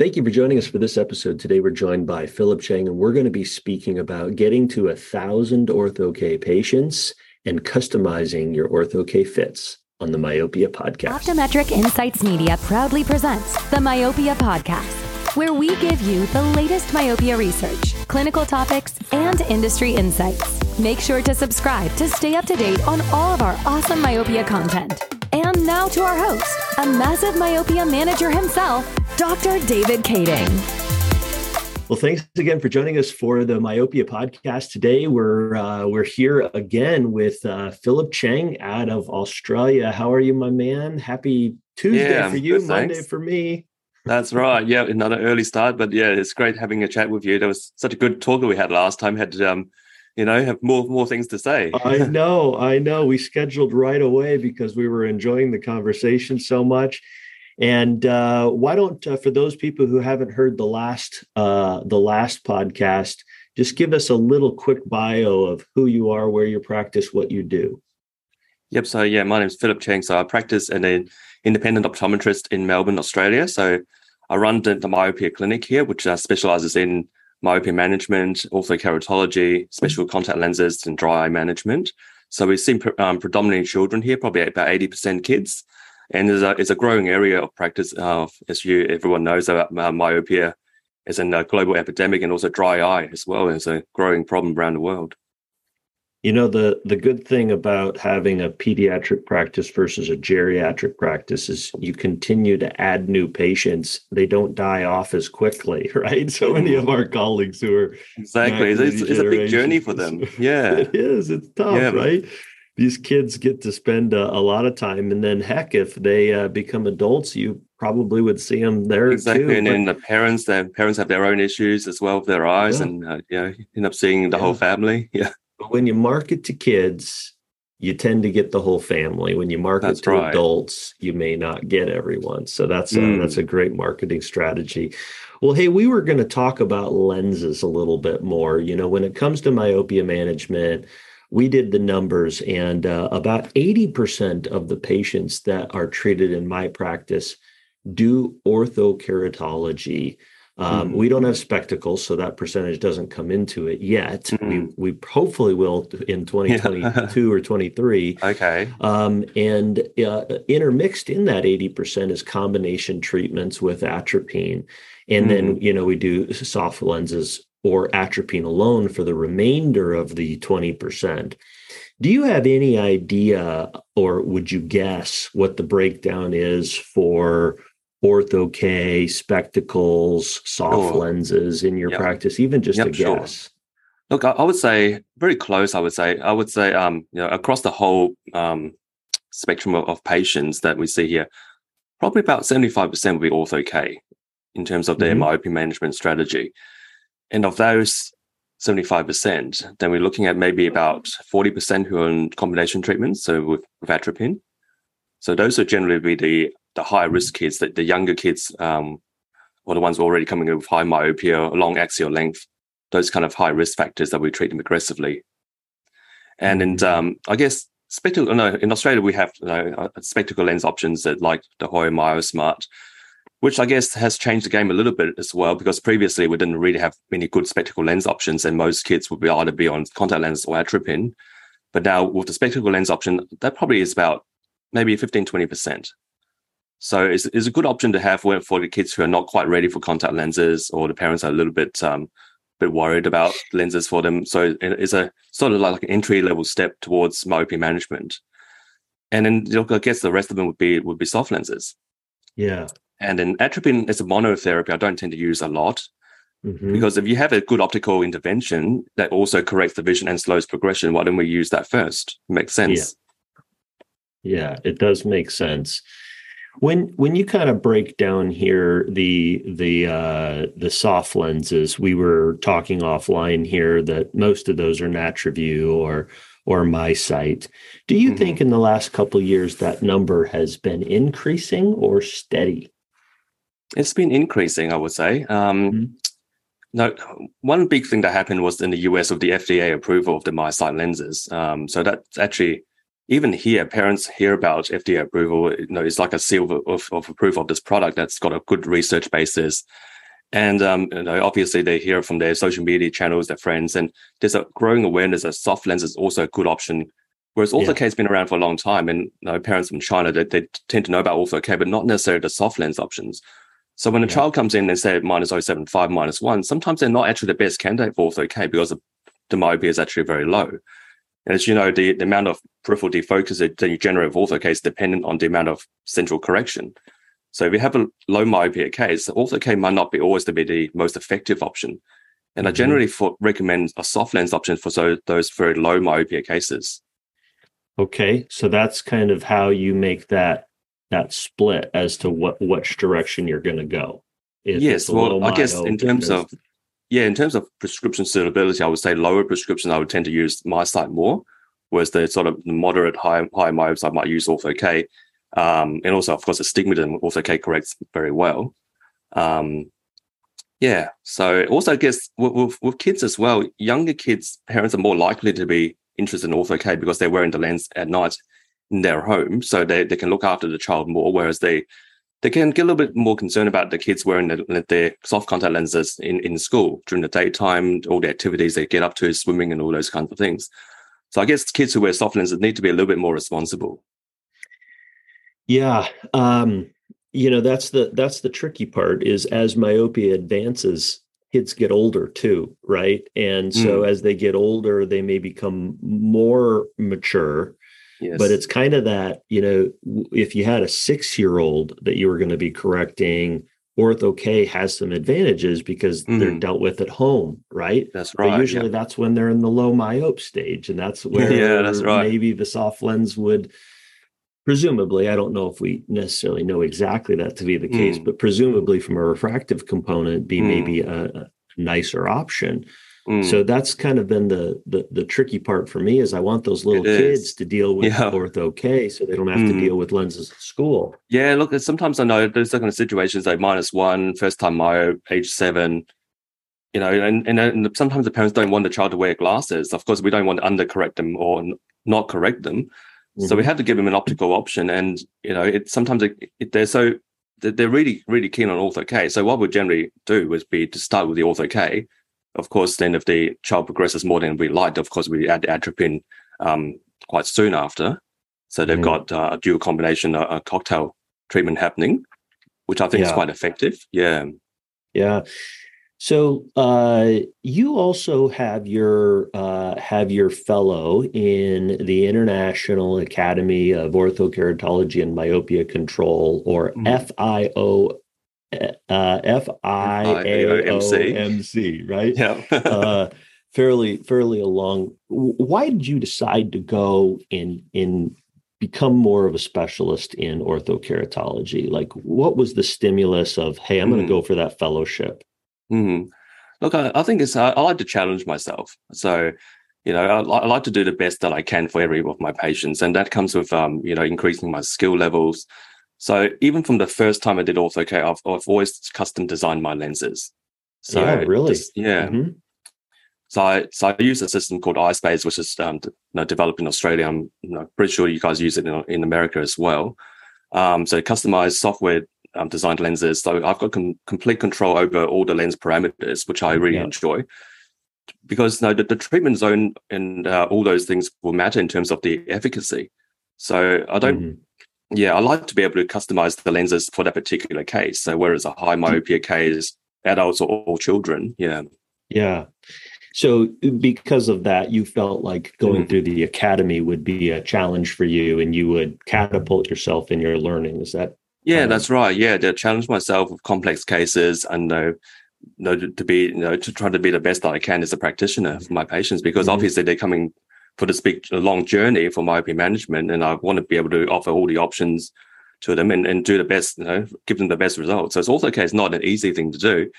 Thank you for joining us for this episode. Today, we're joined by Philip Cheng, and we're going to be speaking about getting to a thousand Ortho-K patients and customizing your Ortho-K fits on the Myopia Podcast. Optometric Insights Media proudly presents the Myopia Podcast, where we give you the latest myopia research, clinical topics, and industry insights. Make sure to subscribe to stay up to date on all of our awesome myopia content. And now to our host, a massive myopia manager himself, Dr. David Kading. Well, thanks again for joining us for the Myopia podcast. Today, we're uh, we're here again with uh, Philip Cheng out of Australia. How are you, my man? Happy Tuesday yeah, for you, good, Monday for me. That's right. Yeah, another early start, but yeah, it's great having a chat with you. There was such a good talk that we had last time. Had um, you know, have more more things to say. I know, I know. We scheduled right away because we were enjoying the conversation so much. And uh, why don't, uh, for those people who haven't heard the last uh, the last podcast, just give us a little quick bio of who you are, where you practice, what you do. Yep. So yeah, my name is Philip Cheng. So I practice as an independent optometrist in Melbourne, Australia. So I run the, the myopia clinic here, which uh, specializes in myopia management, orthokeratology, special contact lenses, and dry eye management. So we see um, predominantly children here, probably about eighty percent kids and it's a, it's a growing area of practice. Uh, as you everyone knows about uh, myopia is a global epidemic, and also dry eye as well is a growing problem around the world. You know the the good thing about having a pediatric practice versus a geriatric practice is you continue to add new patients. They don't die off as quickly, right? So many of our colleagues who are exactly it's, it's a big journey for them. Yeah, it is. It's tough, yeah, right? these kids get to spend a, a, lot of time and then heck if they uh, become adults you probably would see them there exactly too, and then the parents their parents have their own issues as well with their eyes yeah. and uh, you know end up seeing the yeah. whole family yeah but when you market to kids you tend to get the whole family when you market that's to right. adults you may not get everyone so that's a, mm. that's a great marketing strategy well hey we were going to talk about lenses a little bit more you know when it comes to myopia management we did the numbers, and uh, about 80% of the patients that are treated in my practice do orthokeratology. Um, mm-hmm. We don't have spectacles, so that percentage doesn't come into it yet. Mm-hmm. We we hopefully will in 2022 or 23. Okay. Um, and uh, intermixed in that 80% is combination treatments with atropine, and mm-hmm. then you know we do soft lenses or atropine alone for the remainder of the 20%. Do you have any idea, or would you guess what the breakdown is for ortho K, spectacles, soft oh, lenses in your yep. practice, even just yep, a guess? Sure. Look, I, would say very close. I would say, I would say, um, you know, across the whole um, spectrum of, of, patients that we see here, probably about seventy-five percent will be ortho K in terms of their mm-hmm. myopia management strategy. And of those 75%, then we're looking at maybe about 40% who are on combination treatments, so with, with atropine. So those are generally be the the high risk kids, the, the younger kids, um, or the ones already coming in with high myopia, long axial length, those kind of high risk factors that we treat them aggressively. And and mm-hmm. um, I guess spectacle. No, in Australia we have you know, uh, spectacle lens options that like the Hoya MiYOSMART, which I guess has changed the game a little bit as well, because previously we didn't really have many good spectacle lens options, and most kids would be either be on contact lens or atropine. But now with the spectacle lens option, that probably is about maybe 15, 20%. So it's, it's a good option to have for, for the kids who are not quite ready for contact lenses or the parents are a little bit um, bit worried about lenses for them. So it's a sort of like an entry level step towards myopia management. And then I guess the rest of them would be would be soft lenses. Yeah. And then atropine as a monotherapy, I don't tend to use a lot mm-hmm. because if you have a good optical intervention that also corrects the vision and slows progression, why don't we use that first? Makes sense. Yeah. yeah, it does make sense. When when you kind of break down here the the uh, the soft lenses, we were talking offline here that most of those are NaturalVue or or MiSight. Do you mm-hmm. think in the last couple years that number has been increasing or steady? It's been increasing, I would say. Um, mm-hmm. No, one big thing that happened was in the US of the FDA approval of the MiSight lenses. Um, so that's actually even here, parents hear about FDA approval. You know, it's like a seal of, of, approval of this product that's got a good research basis, And um, you know, obviously they hear from their social media channels, their friends, and there's a growing awareness that soft lens is also a good option. Whereas ortho-K has been around for a long time, and you know, parents from China they, they tend to know about ortho-K, but not necessarily the soft lens options. So when a yeah. child comes in and say minus 0.75, minus one, sometimes they're not actually the best candidate for ortho-K because the myopia is actually very low. And as you know, the, the amount of peripheral defocus that you generate with ortho-K is dependent on the amount of central correction. So if you have a low myopia case, ortho-K might not be always to be the most effective option. And mm-hmm. I generally for, recommend a soft lens option for so, those very low myopia cases. Okay, so that's kind of how you make that that split as to what which direction you're going to go. If yes, well, I guess in terms of yeah, in terms of prescription suitability, I would say lower prescriptions I would tend to use MiSight more, whereas the sort of moderate high high myopes I might use ortho-K. Um, and also, of course, astigmatism ortho-K corrects very well. Um, yeah, so also I guess with, with, with, kids as well, younger kids, parents are more likely to be interested in ortho-K because they're wearing the lens at night in their home, so they, they can look after the child more, whereas they they can get a little bit more concerned about the kids wearing the, their soft contact lenses in, in school during the daytime, all the activities they get up to, swimming and all those kinds of things. So I guess kids who wear soft lenses need to be a little bit more responsible. Yeah. Um, you know, that's the that's the tricky part is as myopia advances, kids get older too, right? And so mm. as they get older, they may become more mature Yes. But it's kind of that, you know, if you had a six year old that you were going to be correcting, ortho-K has some advantages because mm. they're dealt with at home, right? That's right. But usually yeah. that's when they're in the low myope stage. And that's where yeah, that's right. maybe the soft lens would presumably, I don't know if we necessarily know exactly that to be the case, mm. but presumably from a refractive component, be mm. maybe a, a nicer option. Mm. So that's kind of been the, the, the tricky part for me is I want those little kids to deal with yeah. ortho-K so they don't have mm. to deal with lenses at school. Yeah, look, sometimes I know there's kind of situations like minus one, first time myo, age seven, you know, and, and, and sometimes the parents don't want the child to wear glasses. Of course, we don't want to undercorrect them or not correct them. Mm-hmm. So we mm-hmm. have to give them an optical option. And, you know, it sometimes it, it, they're so, they're really, really keen on ortho-K. So what we generally do would be to start with the ortho-K of course, then if the child progresses more than we like, of course, we add atropine um, quite soon after. So they've mm got uh, a dual combination, a, a, cocktail treatment happening, which I think yeah. is quite effective. Yeah. Yeah. So uh, you also have your uh, have your fellow in the International Academy of Orthokeratology and Myopia Control, or mm FIO uh, F I A O M C, right? Yeah. uh, fairly, fairly along. Why did you decide to go in in become more of a specialist in orthokeratology? Like, what was the stimulus of, hey, I'm mm. going to go for that fellowship? Mm. Look, I, I, think it's I, I, like to challenge myself. So, you know, I, I, like to do the best that I can for every one of my patients, and that comes with, um, you know, increasing my skill levels, so even from the first time I did ortho-K, I've, I've always custom designed my lenses. So yeah, really, just, yeah. Mm-hmm. So I so I use a system called EyeSpace, which is um, you know, developed in Australia. I'm you know, pretty sure you guys use it in, in America as well. Um, so customized software um, designed lenses. So I've got com- complete control over all the lens parameters, which I really yeah. enjoy. Because you know, the, the treatment zone and uh, all those things will matter in terms of the efficacy. So I don't mm-hmm yeah, I like to be able to customize the lenses for that particular case. So whereas a high myopia case, adults or, or children, yeah. Yeah. So because of that, you felt like going mm. through the academy would be a challenge for you and you would catapult yourself in your learning. Is that yeah, that's right. Yeah, to challenge myself with complex cases and uh, know, to be, you know, to try to be the best that I can as a practitioner for my patients because mm-hmm. obviously they're coming for this big long journey for myopia management, and I want to be able to offer all the options to them and, and do the best, you know, give them the best results. So it's also okay, it's not an easy thing to do,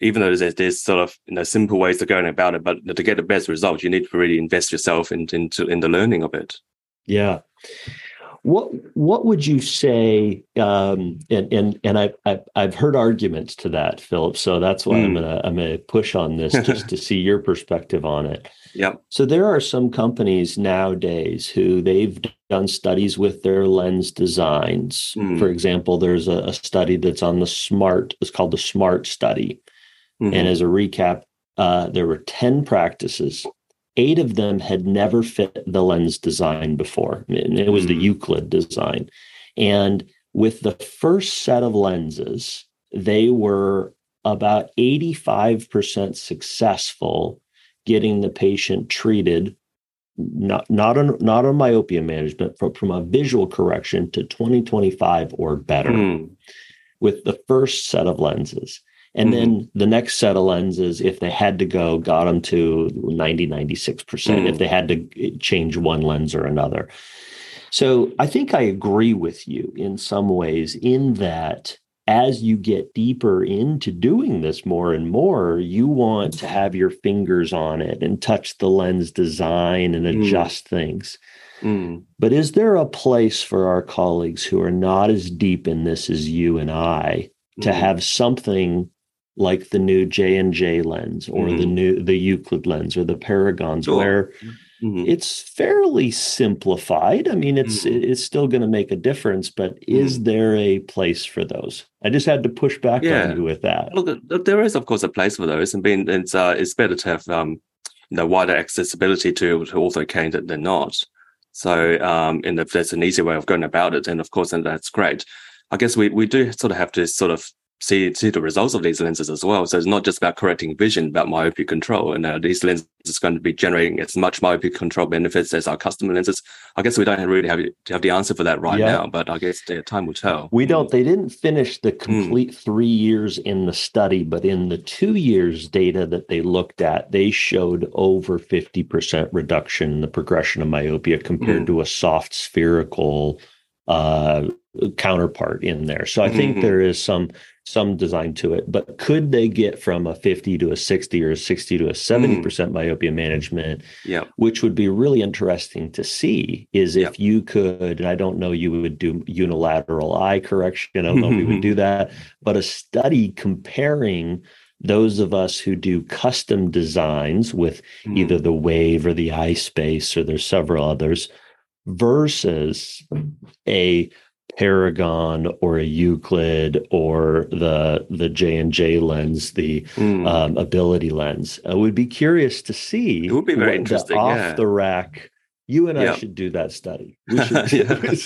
even though there's, there's sort of you know simple ways to going about it. But to get the best results, you need to really invest yourself in, into in the learning of it. Yeah. What what would you say? Um, and and and I, I have heard arguments to that, Philip. So that's why mm. I'm gonna I'm gonna push on this just to see your perspective on it. Yeah. So there are some companies nowadays who they've done studies with their lens designs. Mm. For example, there's a, a, study that's on the smart. It's called the Smart Study, mm-hmm. and as a recap, uh, there were ten practices eight of them had never fit the lens design before. It was mm. the hmm. Euclid design. And with the first set of lenses, they were about 85% successful getting the patient treated not not on not on myopia management but from a visual correction to 2025 or better mm. with the first set of lenses and mm-hmm. then the next set of lenses, if they had to go, got them to 90, 96% mm-hmm. if they had to change one lens or another. So I think I agree with you in some ways, in that as you get deeper into doing this more and more, you want to have your fingers on it and touch the lens design and mm. adjust mm. things. Mm. But is there a place for our colleagues who are not as deep in this as you and I to mm. have something like the new J and J lens or mm-hmm. the new the Euclid lens or the Paragons, sure. where mm-hmm. it's fairly simplified. I mean, it's mm-hmm. it's still going to make a difference, but is mm-hmm. there a place for those? I just had to push back yeah. on you with that. Look, there is of course a place for those, and being it's uh, it's better to have um, you know wider accessibility to to than, than not. So, um, and if there's an easy way of going about it, then of course, and that's great. I guess we we do sort of have to sort of see see the results of these lenses as well. So it's not just about correcting vision, but myopia control. And uh, these lenses are going to be generating as much myopia control benefits as our customer lenses. I guess we don't really have have the answer for that right yeah. now, but I guess the time will tell. We don't. Mm. They didn't finish the hmm. complete mm. three years in the study, but in the two years data that they looked at, they showed over fifty percent reduction in the progression of myopia compared mm. to a soft spherical uh, counterpart in there. So I think mm-hmm. there is some some design to it, but could they get from a 50 to a 60 or a 60 to a 70% mm. myopia management? Yeah. Which would be really interesting to see is if yep. you could, and I don't know you would do unilateral eye correction. I don't know if we would do that, but a study comparing those of us who do custom designs with mm. either the wave or the EyeSpace, or there's several others, versus a Paragon or a Euclid or the the J and J lens, the mm. um, Abiliti lens. I would be curious to see. It would be very interesting. off yeah. the rack. You and I should do that study. We should do that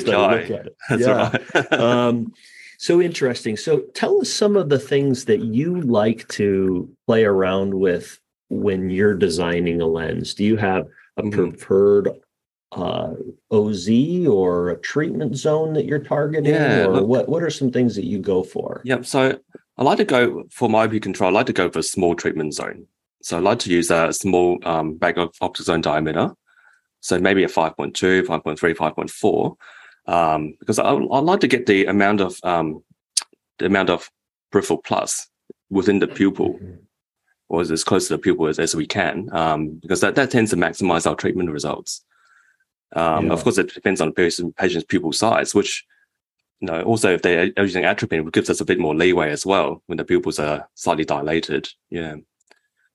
study. Look at it. That's yeah. right. um, so interesting. So tell us some of the things that you like to play around with when you're designing a lens. Do you have a mm-hmm. Uh, OZ or a treatment zone that you're targeting, yeah, or look, what? What are some things that you go for? Yep. So I like to go for my myopia control. I like to go for a small treatment zone. So I like to use a small um, bag of optic zone diameter. So maybe a 5.2, 5.3, 5.4, um, because I, I like to get the amount of um, the amount of peripheral plus within the pupil. Mm-hmm. Or as close to the pupil as, as we can, um, because that, that tends to maximize our treatment results. Um, yeah. Of course, it depends on the person, patient's pupil size, which you know, also if they're using atropine, it gives us a bit more leeway as well when the pupils are slightly dilated. Yeah.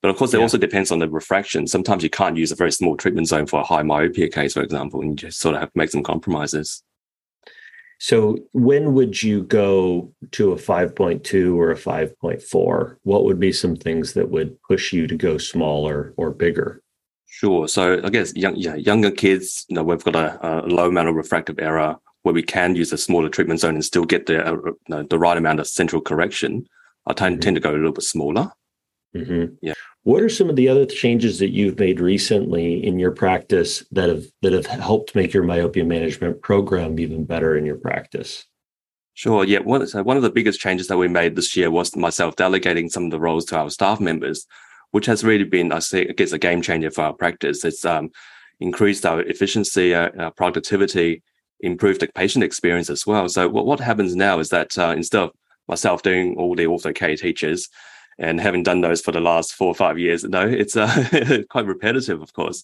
But of course, it yeah. also depends on the refraction. Sometimes you can't use a very small treatment zone for a high myopia case, for example, and you just sort of have to make some compromises. So, when would you go to a 5.2 or a 5.4? What would be some things that would push you to go smaller or bigger? Sure. So I guess young, yeah, younger kids, you know, we've got a, a, low amount of refractive error where we can use a smaller treatment zone and still get the uh, you know, the right amount of central correction. I tend, mm-hmm. tend to go a little bit smaller. Mm-hmm. Yeah. What are some of the other changes that you've made recently in your practice that have that have helped make your myopia management program even better in your practice? Sure. Yeah. One, so one of the biggest changes that we made this year was myself delegating some of the roles to our staff members which has really been, I say, I guess, a game changer for our practice. It's um, increased our efficiency, uh, our productivity, improved the patient experience as well. So what, what happens now is that uh, instead of myself doing all the ortho K teachers and having done those for the last four or five years, no, it's uh, quite repetitive, of course.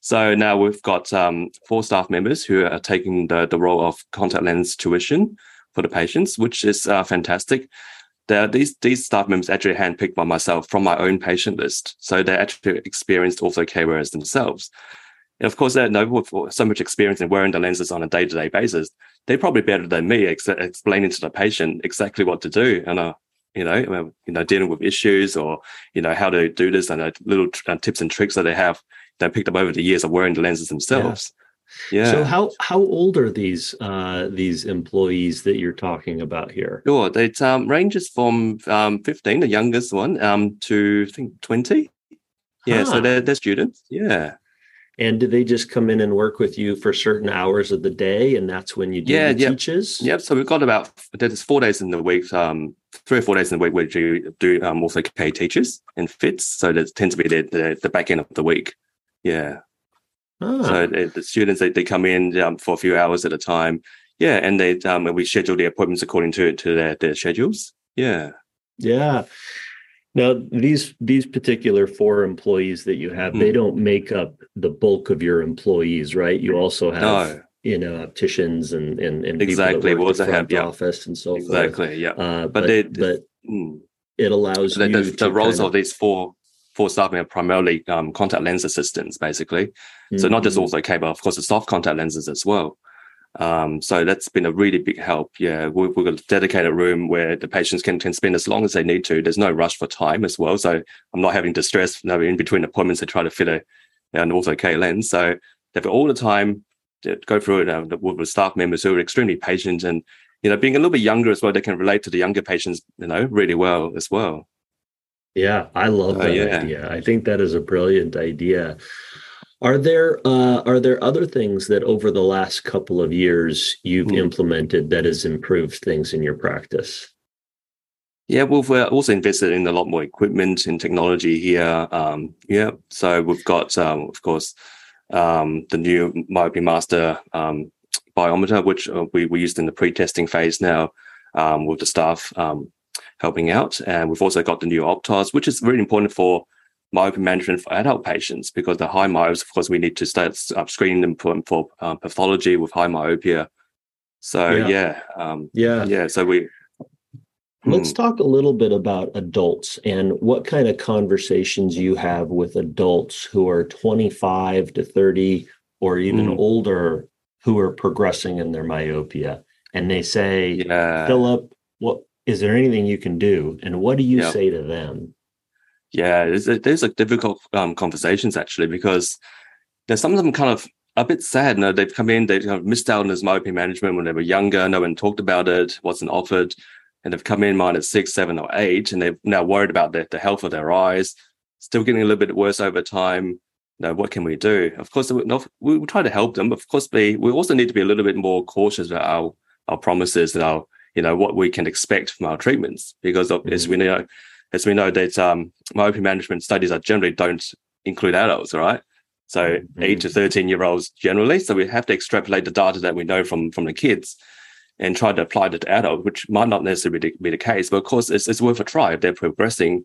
So now we've got um, four staff members who are taking the, the role of contact lens tuition for the patients, which is uh, fantastic. These these staff members actually handpicked by myself from my own patient list, so they actually experienced ortho K wearers themselves. And of course, they're no so much experience in wearing the lenses on a day-to-day basis. They're probably better than me ex- explaining to the patient exactly what to do and uh, you know, you know, dealing with issues or you know how to do this and uh, little uh, tips and tricks that they have they picked up over the years of wearing the lenses themselves. Yeah. Yeah. So how how old are these uh, these employees that you're talking about here? Sure, it um, ranges from um, 15, the youngest one, um, to I think 20. Yeah, huh. so they're, they're students. Yeah. And do they just come in and work with you for certain hours of the day, and that's when you do yeah, the yep. teaches? Yep. So we've got about there's four days in the week, um, three or four days in the week where you do um, ortho-K teaches and fits. So that tends to be the, the, the back end of the week. Yeah. Ah. So the students they, they come in um, for a few hours at a time. Yeah, and they um, and we schedule the appointments according to to their, their schedules. Yeah. Yeah. Now, these these particular four employees that you have, mm. they don't make up the bulk of your employees, right? You also have no. you know opticians and and, and exactly people that work the front have, office and so exactly, forth. yeah. Uh, but but, they, but mm. it allows the, the, the roles of, of these four four staff primarily um, contact lens assistants, basically. Mm-hmm. So not just mm-hmm. ortho-K, but of course the soft contact lenses as well. Um, so that's been a really big help. Yeah, we, we've got a dedicated room where the patients can, can spend as long as they need to. There's no rush for time as well. So I'm not having to stress you know, in between appointments to try to fit a, an ortho-K lens. So they've got all the time to go through it uh, with the staff members who are extremely patient and, you know, being a little bit younger as well, they can relate to the younger patients, you know, really well as well. Yeah, I love that yeah. idea. I think that is a brilliant idea. Are there uh, are there other things that over the last couple of years you've mm. implemented that has improved things in your practice? Yeah, we've also invested in a lot more equipment and technology here. Um, yeah, so we've got, um, of course, um, the new Myopia Master um, biometer, which uh, we, we used in the pre-testing phase now um, with the staff um, helping out, and we've also got the new Optos, which is really important for myopia management for adult patients because the high myopes, of course, we need to start screening them for, for um, pathology with high myopia. So yeah, yeah, um, yeah, yeah. So we. Let's hmm. talk a little bit about adults and what kind of conversations you have with adults who are 25 to 30 or even mm. older who are progressing in their myopia. And they say, yeah. Philip, what is there anything you can do? And what do you yeah. say to them? Yeah, there's a, like difficult um, conversations actually because there's some of them kind of a bit sad. You know, they've come in, they've kind of missed out on this myopia management when they were younger. No one talked about it, wasn't offered, and they've come in minus six, seven, or eight, and they're now worried about the, the health of their eyes. Still getting a little bit worse over time. Know, what can we do? Of course, we, we try to help them. But of course, we we also need to be a little bit more cautious about our our promises and our you know what we can expect from our treatments because mm-hmm. as we know as we know that um, myopia management studies are generally don't include adults, right? So mm-hmm. eight to 13 year olds generally. So we have to extrapolate the data that we know from, from the kids and try to apply it to adults, which might not necessarily be the case. But of course, it's, it's worth a try. If they're progressing,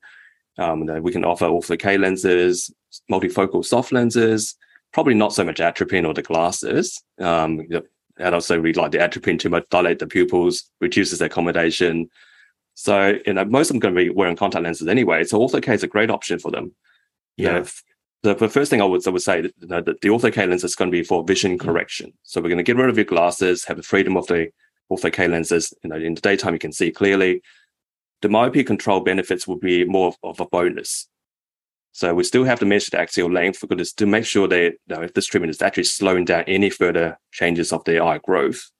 um, we can offer ortho-K lenses, multifocal soft lenses, probably not so much atropine or the glasses. Um, adults don't really like the atropine to dilate the pupils, reduces accommodation. So, you know, most of them are going to be wearing contact lenses anyway. So ortho-K is a great option for them. Yeah. You know, the, first thing I would, I would say that, you know, that the ortho-K lens is going to be for vision mm. correction. So we're going to get rid of your glasses, have the freedom of the ortho-K lenses. You know, in the daytime, you can see clearly. The myopia control benefits will be more of, of a bonus. So we still have to measure the axial length because to make sure that you know, if this treatment is actually slowing down any further changes of the eye growth.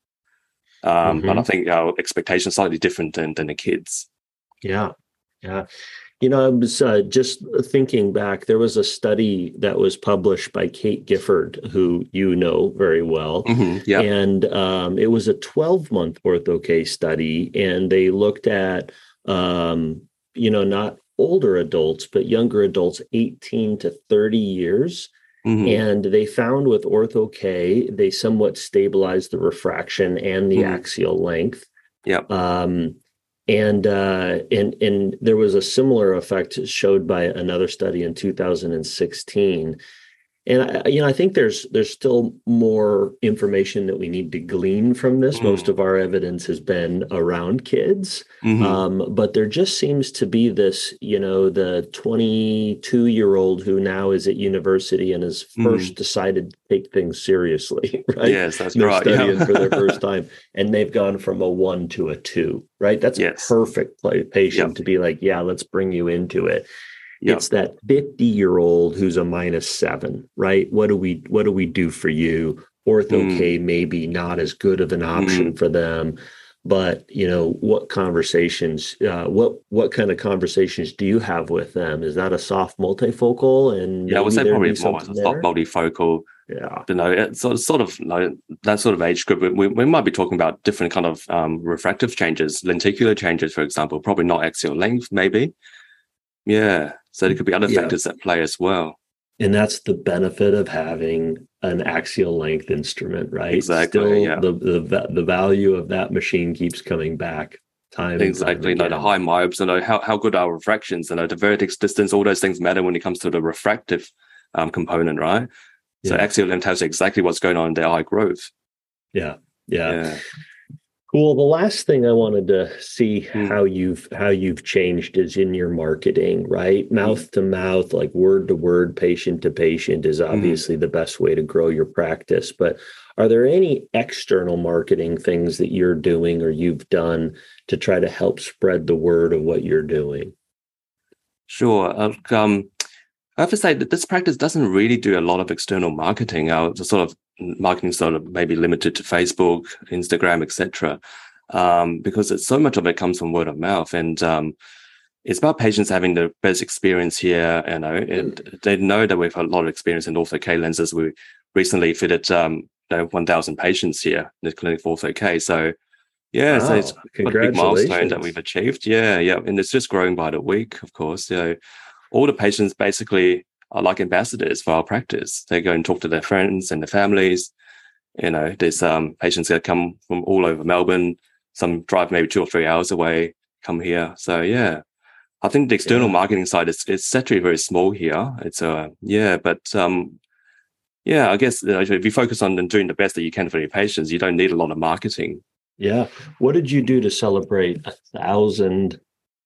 Um, mm-hmm. But I think our expectations slightly different than, than the kids. Yeah. Yeah. You know, I was uh, just thinking back. There was a study that was published by Kate Gifford, who you know very well. Mm-hmm. Yeah. And um, it was a 12 month ortho case study. And they looked at, um, you know, not older adults, but younger adults, 18 to 30 years. Mm-hmm. And they found with ortho-K, they somewhat stabilized the refraction and the mm-hmm. axial length. Yep. Um, and uh, and and there was a similar effect showed by another study in 2016. And I, you know i think there's there's still more information that we need to glean from this mm. most of our evidence has been around kids mm-hmm. um, but there just seems to be this you know the 22 year old who now is at university and has mm. first decided to take things seriously right yes that's They're right studying yeah. for their first time and they've gone from a one to a two right that's yes. a perfect patient yep. to be like yeah let's bring you into it Yep. It's that 50 year old who's a minus seven, right? What do we what do we do for you? Ortho mm. K maybe not as good of an option mm. for them, but you know what conversations, uh, what what kind of conversations do you have with them? Is that a soft multifocal? And yeah, I would say probably more soft multifocal. Yeah, you know, it's sort of, sort of you know, that sort of age group. We, we might be talking about different kind of um, refractive changes, lenticular changes, for example. Probably not axial length, maybe. Yeah. So there could be other yeah. factors at play as well. And that's the benefit of having an axial length instrument, right? Exactly. Still, yeah. the, the the value of that machine keeps coming back time. Exactly. You know, the high myopes, you know, how, how good are refractions, you know, the vertex distance, all those things matter when it comes to the refractive um, component, right? So axial length tells exactly what's going on in their eye growth. Yeah. Yeah. yeah. Cool. The last thing I wanted to see mm. how you've how you've changed is in your marketing, right? Hmm. Mouth to mouth, like word to word, patient to patient is hmm. obviously mm. the best way to grow your practice. But are there any external marketing things that you're doing or you've done to try to help spread the word of what you're doing? Sure. Um, I have to say that this practice doesn't really do a lot of external marketing. Our sort of marketing sort of maybe limited to Facebook, Instagram, etc. Um, because it's so much of it comes from word of mouth, and um, it's about patients having the best experience here. You know, and they know that we've had a lot of experience in ortho K lenses. We recently fitted um, you know, 1,000 patients here in the clinic for ortho K. So yeah, wow. so it's a big milestone that we've achieved. Yeah, yeah, and it's just growing by the week, of course. So all the patients basically are like ambassadors for our practice. They go and talk to their friends and their families. You know, there's um, patients that come from all over Melbourne. Some drive maybe two or three hours away, come here. So yeah, I think the external yeah. marketing side is it's actually very small here. It's uh yeah, but um yeah, I guess if you focus on doing the best that you can for your patients, you don't need a lot of marketing. Yeah. What did you do to celebrate a thousand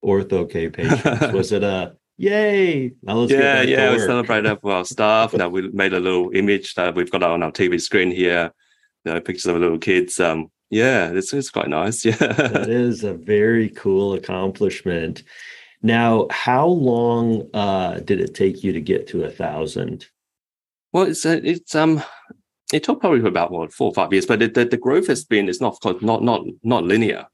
ortho K patients? Was it a Yay! yeah, yeah, we celebrated for our staff. now we made a little image that we've got on our TV screen here. You know, pictures of little kids. Um, yeah, it's it's quite nice. Yeah, that is a very cool accomplishment. Now, how long uh, did it take you to get to a thousand? Well, it's uh, it's um it took probably about what four or five years, but it, the, the growth has been it's not not not not linear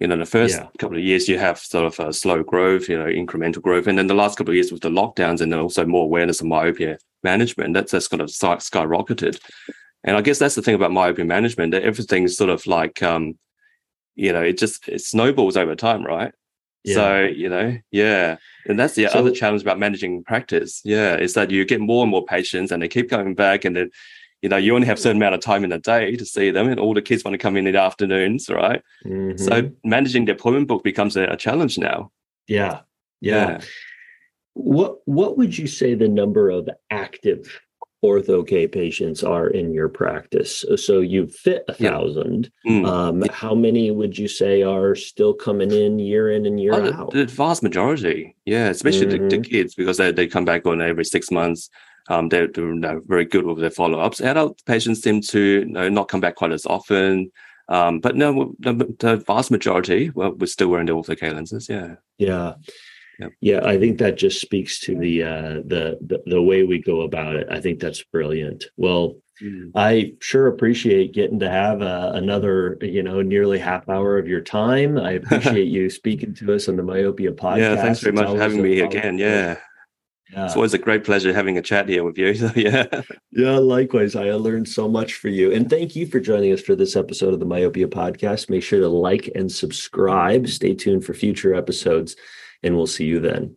you know, the first yeah. couple of years you have sort of a slow growth, you know, incremental growth, and then the last couple of years with the lockdowns and then also more awareness of myopia management, that's that's kind of skyrocketed. And I guess that's the thing about myopia management that everything's sort of like, um, you know, it just it snowballs over time, right? Yeah. So you know, yeah, and that's the so, other challenge about managing practice. Yeah, is that you get more and more patients, and they keep coming back, and then you know, you only have a certain amount of time in a day to see them, and all the kids want to come in in the afternoons, right? Mm-hmm. So managing the appointment book becomes a, a challenge now. Yeah. yeah, yeah. What What would you say the number of active ortho K patients are in your practice? So you fit a thousand. Yeah. Mm. Um, yeah. How many would you say are still coming in year in and year oh, out? The, the, vast majority, yeah, especially mm-hmm. the, the, mm-hmm. kids because they, they come back on every six months. Um, they're, they're very good with their follow ups. Adult patients seem to you know, not come back quite as often. Um, but no, the, the, vast majority, well, we're still wearing the ortho K lenses. Yeah. Yeah. Yep. Yeah, I think that just speaks to the, uh, the, the the way we go about it. I think that's brilliant. Well, mm. I sure appreciate getting to have uh, another, you know, nearly half hour of your time. I appreciate you speaking to us on the Myopia podcast. Yeah, thanks very much for having me again. Yeah. Yeah. It's always a great pleasure having a chat here with you. So, yeah. Yeah, likewise. I learned so much for you. And thank you for joining us for this episode of the Myopia Podcast. Make sure to like and subscribe. Stay tuned for future episodes, and we'll see you then.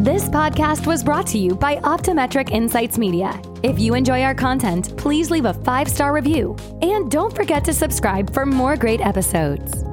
This podcast was brought to you by Optometric Insights Media. If you enjoy our content, please leave a five star review. And don't forget to subscribe for more great episodes.